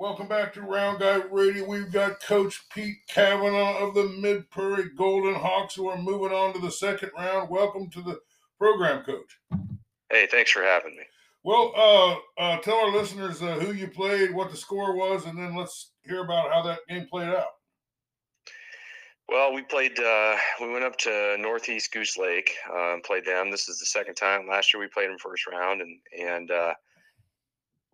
Welcome back to Round Guy Radio. We've got Coach Pete Kavanaugh of the Mid Prairie Golden Hawks who are moving on to the second round. Welcome to the program, Coach. Hey, thanks for having me. Well, uh, uh, tell our listeners uh, who you played, what the score was, and then let's hear about how that game played out. Well, we played. Uh, we went up to Northeast Goose Lake uh, and played them. This is the second time. Last year we played them first round, and and uh,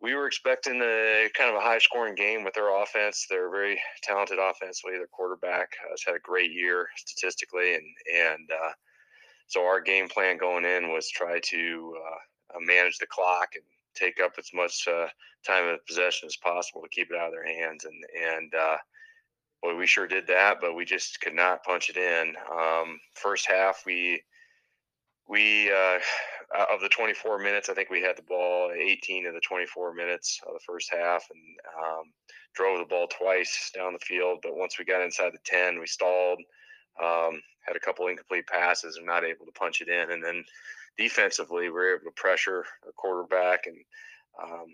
we were expecting a kind of a high scoring game with their offense. They're very talented offensively. Their quarterback has had a great year statistically, and and uh, so our game plan going in was try to uh, manage the clock and take up as much uh, time of possession as possible to keep it out of their hands. And and uh, boy, we sure did that, but we just could not punch it in. Um, first half, we we uh, of the 24 minutes, I think we had the ball 18 of the 24 minutes of the first half, and um, drove the ball twice down the field. But once we got inside the 10, we stalled. Um, had a couple incomplete passes and not able to punch it in. And then defensively, we were able to pressure the quarterback, and um,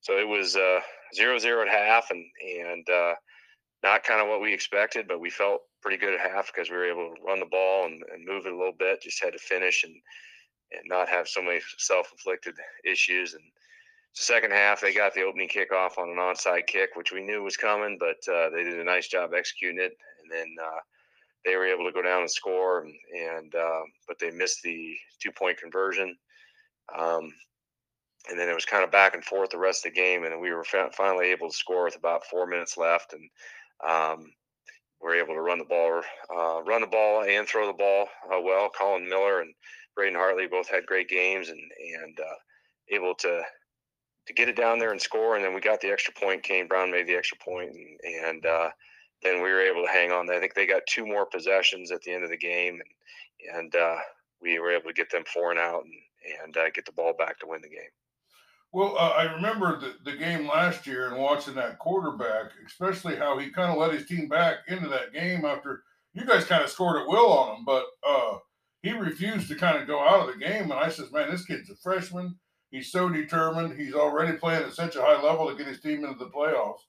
so it was uh, zero zero at half, and and uh, not kind of what we expected, but we felt pretty good at half because we were able to run the ball and, and move it a little bit. Just had to finish and and not have so many self-inflicted issues. And the second half, they got the opening kickoff on an onside kick, which we knew was coming, but uh, they did a nice job executing it. And then uh, they were able to go down and score, and, and uh, but they missed the two-point conversion. Um, and then it was kind of back and forth the rest of the game, and we were finally able to score with about four minutes left, and um, we're able to run the ball, uh, run the ball and throw the ball uh, well. Colin Miller and Braden Hartley both had great games and and uh, able to to get it down there and score. And then we got the extra point. Kane Brown made the extra point, and, and uh, then we were able to hang on. I think they got two more possessions at the end of the game, and and uh, we were able to get them four and out and and uh, get the ball back to win the game. Well, uh, I remember the, the game last year and watching that quarterback, especially how he kind of let his team back into that game after you guys kind of scored at will on him, but uh, he refused to kind of go out of the game. And I says, man, this kid's a freshman. He's so determined. He's already playing at such a high level to get his team into the playoffs.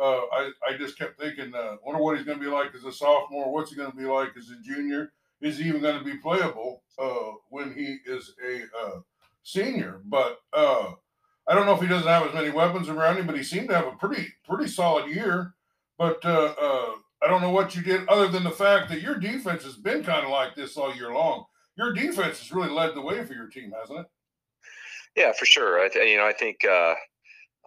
Uh, I, I just kept thinking, uh, wonder what he's going to be like as a sophomore. What's he going to be like as a junior? Is he even going to be playable uh, when he is a uh, senior? But uh, I don't know if he doesn't have as many weapons around him, but he seemed to have a pretty pretty solid year. But uh, uh, I don't know what you did other than the fact that your defense has been kind of like this all year long. Your defense has really led the way for your team, hasn't it? Yeah, for sure. I th- you know I think uh,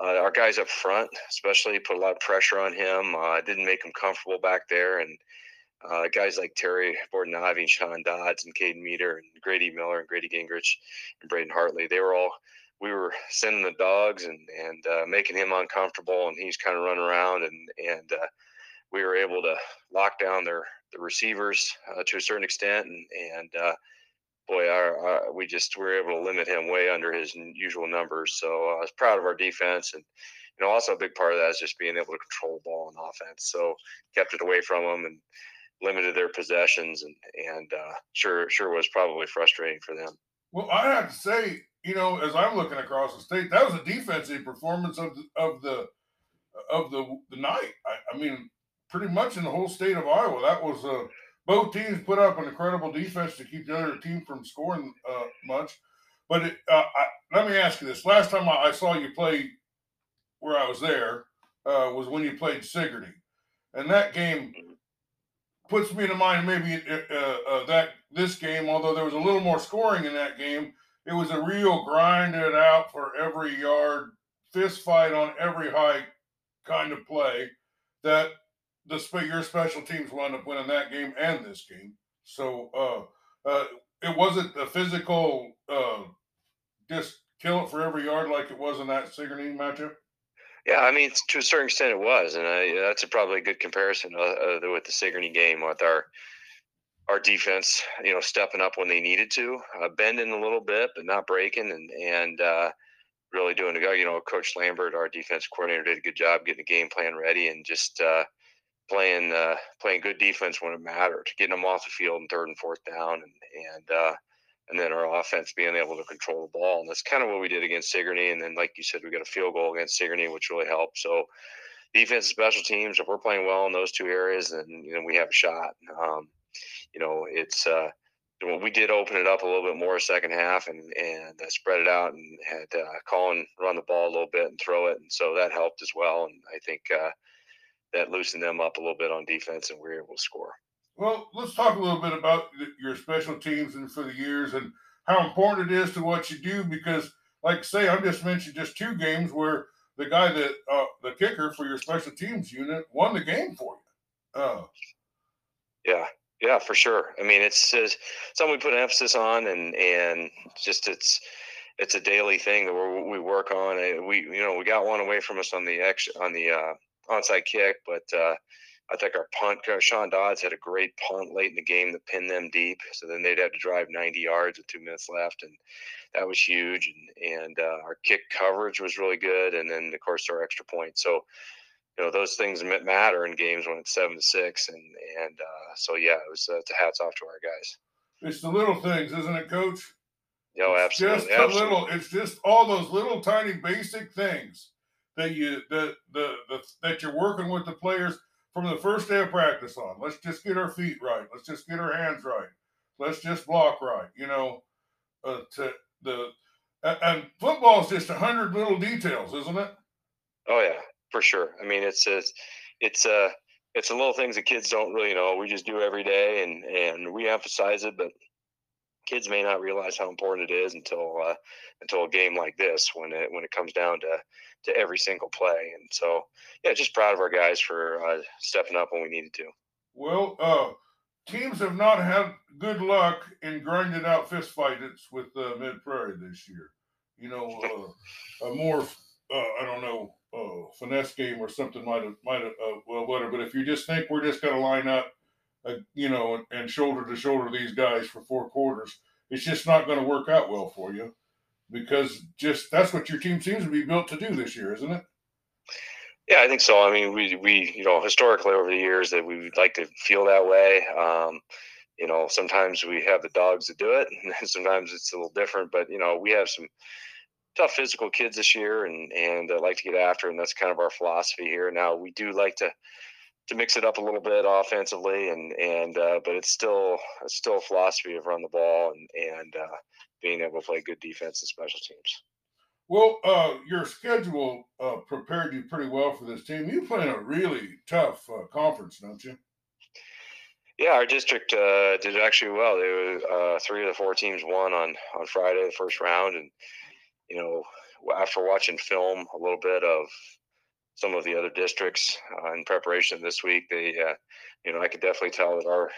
uh, our guys up front, especially, put a lot of pressure on him. Uh, didn't make him comfortable back there, and uh, guys like Terry Borden-Ivy and Sean Dodds and Caden Meter and Grady Miller and Grady Gingrich and Braden Hartley, they were all we were sending the dogs and and uh, making him uncomfortable, and he's kind of running around, and and uh, we were able to lock down their the receivers uh, to a certain extent, and and uh, boy, our, our, we just were able to limit him way under his usual numbers. So uh, I was proud of our defense, and you know also a big part of that is just being able to control the ball on offense. So kept it away from them and limited their possessions, and and uh, sure sure was probably frustrating for them. Well, I have to say, you know, as I'm looking across the state, that was a defensive performance of the of the of the the night. I, I mean, pretty much in the whole state of Iowa, that was uh, both teams put up an incredible defense to keep the other team from scoring uh, much. But it, uh, I, let me ask you this: last time I, I, saw you play, where I was there, uh, was when you played Sigourney, and that game puts me to mind maybe uh, uh, that this game, although there was a little more scoring in that game it was a real grinded out for every yard, fist fight on every height kind of play that the your special teams wound up winning that game and this game. So uh, uh, it wasn't the physical uh, just kill it for every yard like it was in that Sigourney matchup. Yeah, I mean to a certain extent it was, and I, that's a probably a good comparison uh, uh, with the Sigourney game with our our defense, you know, stepping up when they needed to, uh, bending a little bit, but not breaking, and and uh, really doing a go. You know, Coach Lambert, our defense coordinator, did a good job getting the game plan ready and just uh, playing uh, playing good defense when it mattered, getting them off the field in third and fourth down, and and and then our offense being able to control the ball. And that's kind of what we did against Sigourney. And then, like you said, we got a field goal against Sigourney, which really helped. So, defense special teams, if we're playing well in those two areas, then you know we have a shot. Um, you know, it's uh, we did open it up a little bit more second half and and uh, spread it out and had uh, Colin run the ball a little bit and throw it, and so that helped as well. And I think uh, that loosened them up a little bit on defense, and we were able to score. Well, let's talk a little bit about your special teams and for the years and how important it is to what you do because, like say, I'm just mentioned just two games where the guy that uh, the kicker for your special teams unit won the game for you. Uh, yeah, yeah, for sure. I mean, it's, it's something we put an emphasis on, and and just it's it's a daily thing that we we work on. We you know we got one away from us on the ex on the uh, onside kick, but uh, I think our punt, uh, Sean Dodds had a great punt late in the game to pin them deep. So then they'd have to drive 90 yards with two minutes left, and that was huge. And and uh, our kick coverage was really good, and then of course our extra point. So you know those things matter in games when it's seven to six, and and uh, so yeah, it was uh, hats off to our guys. It's the little things, isn't it, Coach? No, absolutely. Just absolutely. little. It's just all those little tiny basic things that you that the, the that you're working with the players from the first day of practice on. Let's just get our feet right. Let's just get our hands right. Let's just block right. You know, uh, to the and football is just a hundred little details, isn't it? Oh yeah, for sure. I mean, it's a, it's a, it's a little things that kids don't really know. We just do every day, and and we emphasize it, but kids may not realize how important it is until uh, until a game like this when it when it comes down to to every single play. And so, yeah, just proud of our guys for uh, stepping up when we needed to. Well, uh, teams have not had good luck in grinding out fist fights with uh, Mid Prairie this year. You know, uh, a more uh, I don't know uh, finesse game or something might have might have uh, well whatever. But if you just think we're just going to line up, uh, you know, and, and, shoulder to shoulder these guys for four quarters, it's just not going to work out well for you because just that's what your team seems to be built to do this year, isn't it? Yeah, I think so. I mean, we we you know historically over the years that we would like to feel that way. Um, you know, sometimes we have the dogs to do it, and sometimes it's a little different. But you know, we have some tough physical kids this year, and and uh, like to get after, and that's kind of our philosophy here. Now we do like to to mix it up a little bit offensively, and and uh, but it's still it's still a philosophy of run the ball and and uh, being able to play good defense and special teams. Well, uh, your schedule uh, prepared you pretty well for this team. You play in a really tough uh, conference, don't you? Yeah, our district uh, did actually well. They were, uh, three of the four teams won on on Friday, the first round, and you know, after watching film a little bit of some of the other districts uh, in preparation this week, they, uh, you know, I could definitely tell that our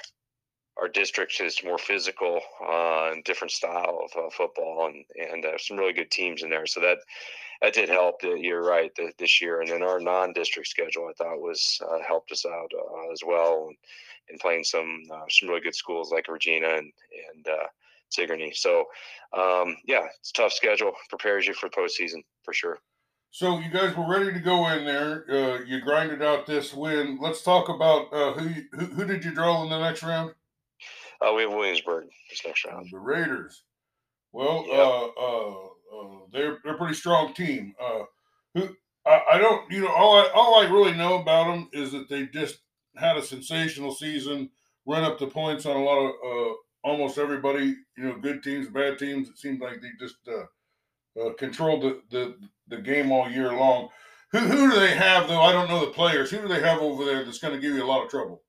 our district is more physical uh, and different style of uh, football, and and uh, some really good teams in there. So that that did help. That you're right the, this year, and then our non-district schedule I thought was uh, helped us out as well, and, and playing some some really good schools like Regina and and Sigourney. So, um, yeah, it's tough schedule. Prepares you for postseason for sure. So you guys were ready to go in there. Uh, you grinded out this win. Let's talk about uh, who, you, who who did you draw in the next round? Uh, we have Williamsburg this next round. The Raiders. Well, yep. uh, uh, uh, they're they're a pretty strong team. Uh, who I, I, don't you know all I all I really know about them is that they just had a sensational season, run up the points on a lot of uh, almost everybody, you know, good teams, bad teams. It seems like they just uh, controlled the, the the game all year long. Who who do they have though? I don't know the players. Who do they have over there that's going to give you a lot of trouble?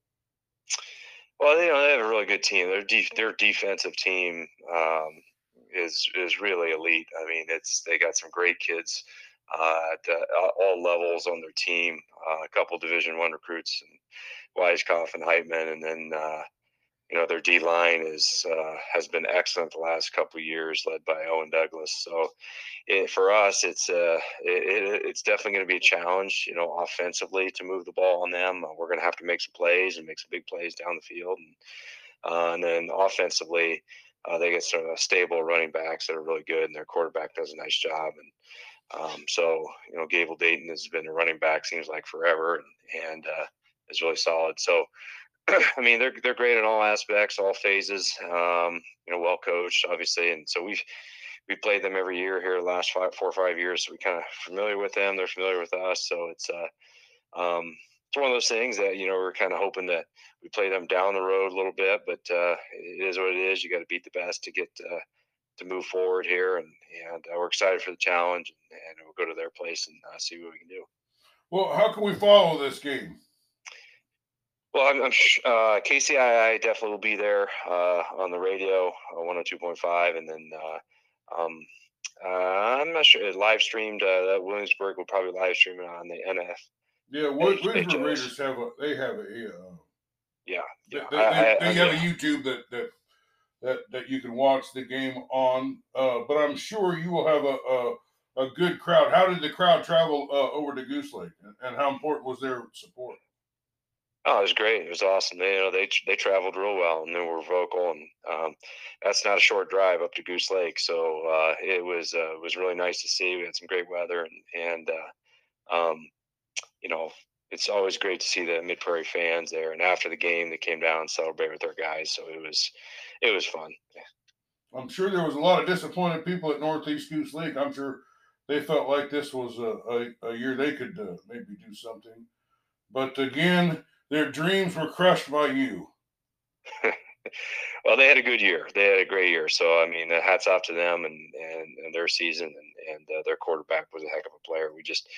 Well, you know they have a really good team. Their their defensive team um, is is really elite. I mean, it's they got some great kids uh, at all levels on their team. Uh, a couple Division One recruits and Weiskopf and Heitman, and then uh, you know their D line is uh, has been excellent the last couple years, led by Owen Douglas. So it, for us, it's uh, it, it's definitely going to be a challenge, you know, offensively to move the ball on them. Uh, we're going to have to make some plays and make some big plays down the field, and, uh, and then offensively, uh, they get some stable running backs that are really good, and their quarterback does a nice job. And um, so you know, Gable Dayton has been a running back seems like forever, and, and uh, is really solid. So I mean, they're they're great in all aspects, all phases. Um, you know, well coached, obviously, and so we've we played them every year here the last five, four or five years. So we kind of familiar with them. They're familiar with us. So it's uh, um, it's one of those things that you know we're kind of hoping that we play them down the road a little bit, but uh, it is what it is. You got to beat the best to get uh, to move forward here, and and uh, we're excited for the challenge, and we'll go to their place and uh, see what we can do. Well, how can we follow this game? Well, I'm, I'm uh, KCII definitely will be there uh, on the radio, uh, 102.5, and then uh, um, uh, I'm not sure. Live streamed. Uh, that Williamsburg will probably live stream it on the NF. Yeah, Williamsburg Raiders have a. They have a. Uh, yeah, yeah. They, they, I, they I, have I, a YouTube that that that that you can watch the game on. Uh, but I'm sure you will have a, a, a good crowd. How did the crowd travel uh, over to Goose Lake, and, and how important was their support? Oh, it was great. It was awesome. They, you know, they they traveled real well and they were vocal, and um, that's not a short drive up to Goose Lake. So uh, it was uh, it was really nice to see. We had some great weather, and and uh, um, you know, it's always great to see the Mid Prairie fans there. And after the game, they came down and celebrated with their guys. So it was it was fun. I'm sure there was a lot of disappointed people at Northeast Goose Lake. I'm sure they felt like this was a, a, a year they could uh, maybe do something. But again their dreams were crushed by you. well, they had a good year. They had a great year. So I mean, uh, hats off to them and and, and their season and and uh, their quarterback was a heck of a player. We just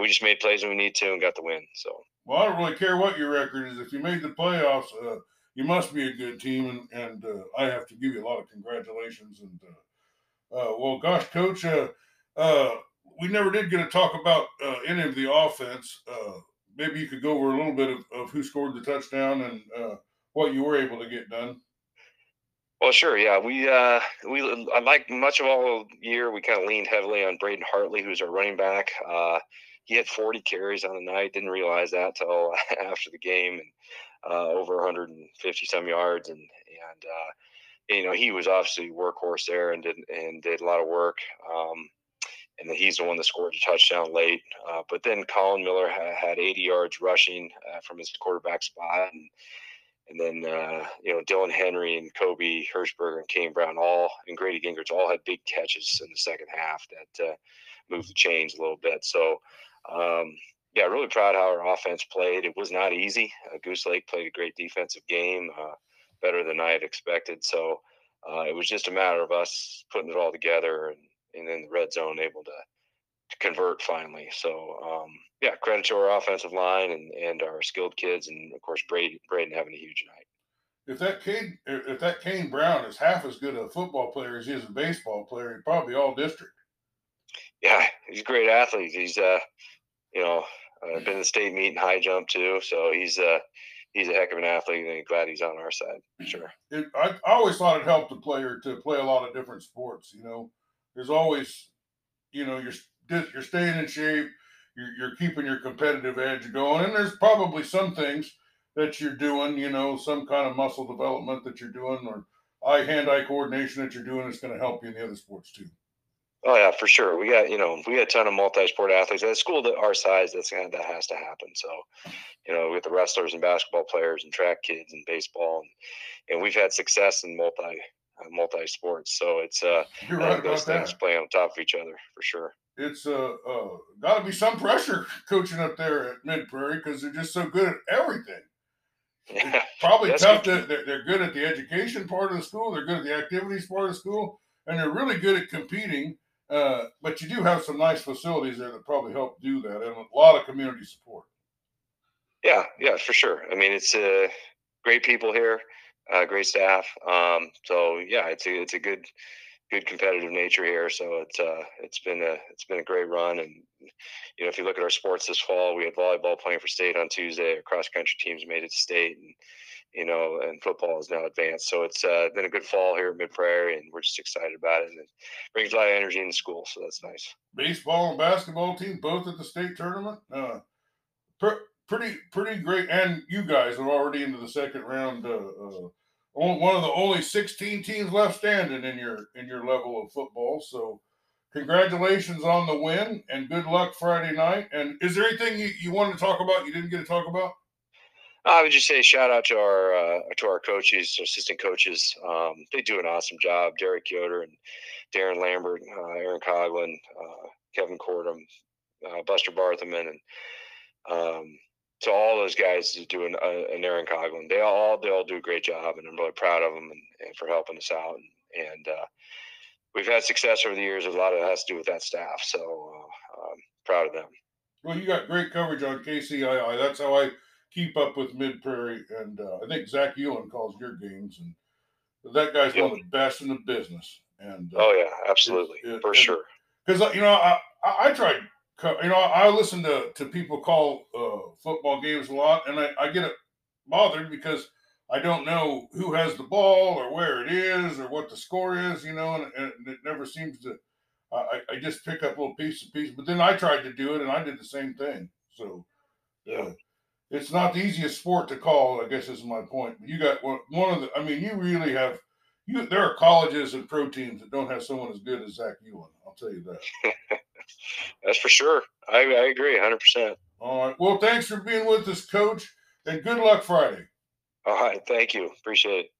we just made plays when we need to and got the win. So. Well, I don't really care what your record is. If you made the playoffs, uh, you must be a good team, and and uh, I have to give you a lot of congratulations. And uh, uh, well, gosh, coach, we never did get to talk about any of the offense maybe you could go over a little bit of, of who scored the touchdown and uh, what you were able to get done. Well, sure, yeah. We uh, we like much of all year. We kind of leaned heavily on Braden Hartley, who's our running back. Uh, he had 40 carries on the night. Didn't realize that till after the game, and uh, over 150 some yards, and and uh, you know he was obviously workhorse there and did and did a lot of work. Um, and then he's the one that scored a touchdown late. Uh, but then Colin Miller ha- had 80 yards rushing uh, from his quarterback spot, and and then uh, you know Dylan Henry and Kobe Hirschberger and Kane Brown all and Grady Gingrich all had big catches in the second half that uh, moved the chains a little bit. So. Um, yeah, really proud how our offense played. It was not easy. Uh, Goose Lake played a great defensive game, uh, better than I had expected. So it was just a matter of us putting it all together and and in the red zone able to, to convert finally. So um, yeah, credit to our offensive line and, and our skilled kids, and of course Braden, Braden having a huge night. If that Kane, if that Kane Brown is half as good a football player as he is a baseball player, he's probably all district. Yeah, he's a great athlete. He's uh, you know, uh, been in the state meet in high jump too, so he's uh, he's a heck of an athlete, and glad he's on our side. Sure. It, I, I always thought it helped a player to play a lot of different sports. You know, there's always, you know, you're you're staying in shape, you're, you're keeping your competitive edge going, and there's probably some things that you're doing, you know, some kind of muscle development that you're doing, or eye hand-eye coordination that you're doing is going to help you in the other sports too. Oh yeah, for sure. We got you know we got a ton of multi-sport athletes at a school that our size. That's that has to happen. So, you know, with the wrestlers and basketball players and track kids and baseball, and, and we've had success in multi multi sports. So it's uh, You're right those things that. playing on top of each other for sure. It's uh, uh got to be some pressure coaching up there at Mid Prairie because they're just so good at everything. Yeah. probably tough that they're, they're good at the education part of the school, they're good at the activities part of the school, and they're really good at competing. Uh, but you do have some nice facilities there that probably help do that, and a lot of community support. Yeah, yeah, for sure. I mean, it's uh, great people here uh, great staff. Um, so yeah, it's a it's a good good competitive nature here. So it's uh it's been a it's been a great run. And you know, if you look at our sports this fall, we had volleyball playing for state on Tuesday. Our cross country teams made it to state, and you know, and football is now advanced. So it's uh, been a good fall here at Mid Prairie, and we're just excited about it. And it brings a lot of energy in the school, so that's nice. Baseball and basketball team both at the state tournament. Uh, pretty pretty great. And you guys are already into the second round. Uh, uh, one of the only 16 teams left standing in your in your level of football. So, congratulations on the win and good luck Friday night. And is there anything you, you wanted to talk about you didn't get to talk about? I would just say shout out to our uh, to our coaches, assistant coaches. Um, they do an awesome job. Derek Yoder and Darren Lambert, uh, Aaron Coglin, uh, Kevin Cordham, uh, Buster Barthelman, and um, to all those guys doing uh, and Aaron Coglin. They all they all do a great job, and I'm really proud of them and, and for helping us out. And, and uh, we've had success over the years. A lot of it has to do with that staff. So um, proud of them. Well, you got great coverage on KCII. That's how I keep up with Mid Prairie, and uh, I think Zach Hewlin calls your games, and that guy's yep. one of the best in the business. And uh, oh yeah, absolutely it, for sure. Because uh, you know, I, I tried. You know, I listen to to people call uh, football games a lot, and I, I get bothered because I don't know who has the ball or where it is or what the score is. You know, and, and it never seems to. I, I just pick up little piece of piece, but then I tried to do it, and I did the same thing. So, yeah. It's not the easiest sport to call. I guess is my point. You got one of the. I mean, you really have. You there are colleges and pro teams that don't have someone as good as Zach Hewlin. I'll tell you that. That's for sure. I, I agree, hundred percent. All right. Well, thanks for being with us, Coach, and good luck Friday. All right. Thank you. Appreciate it.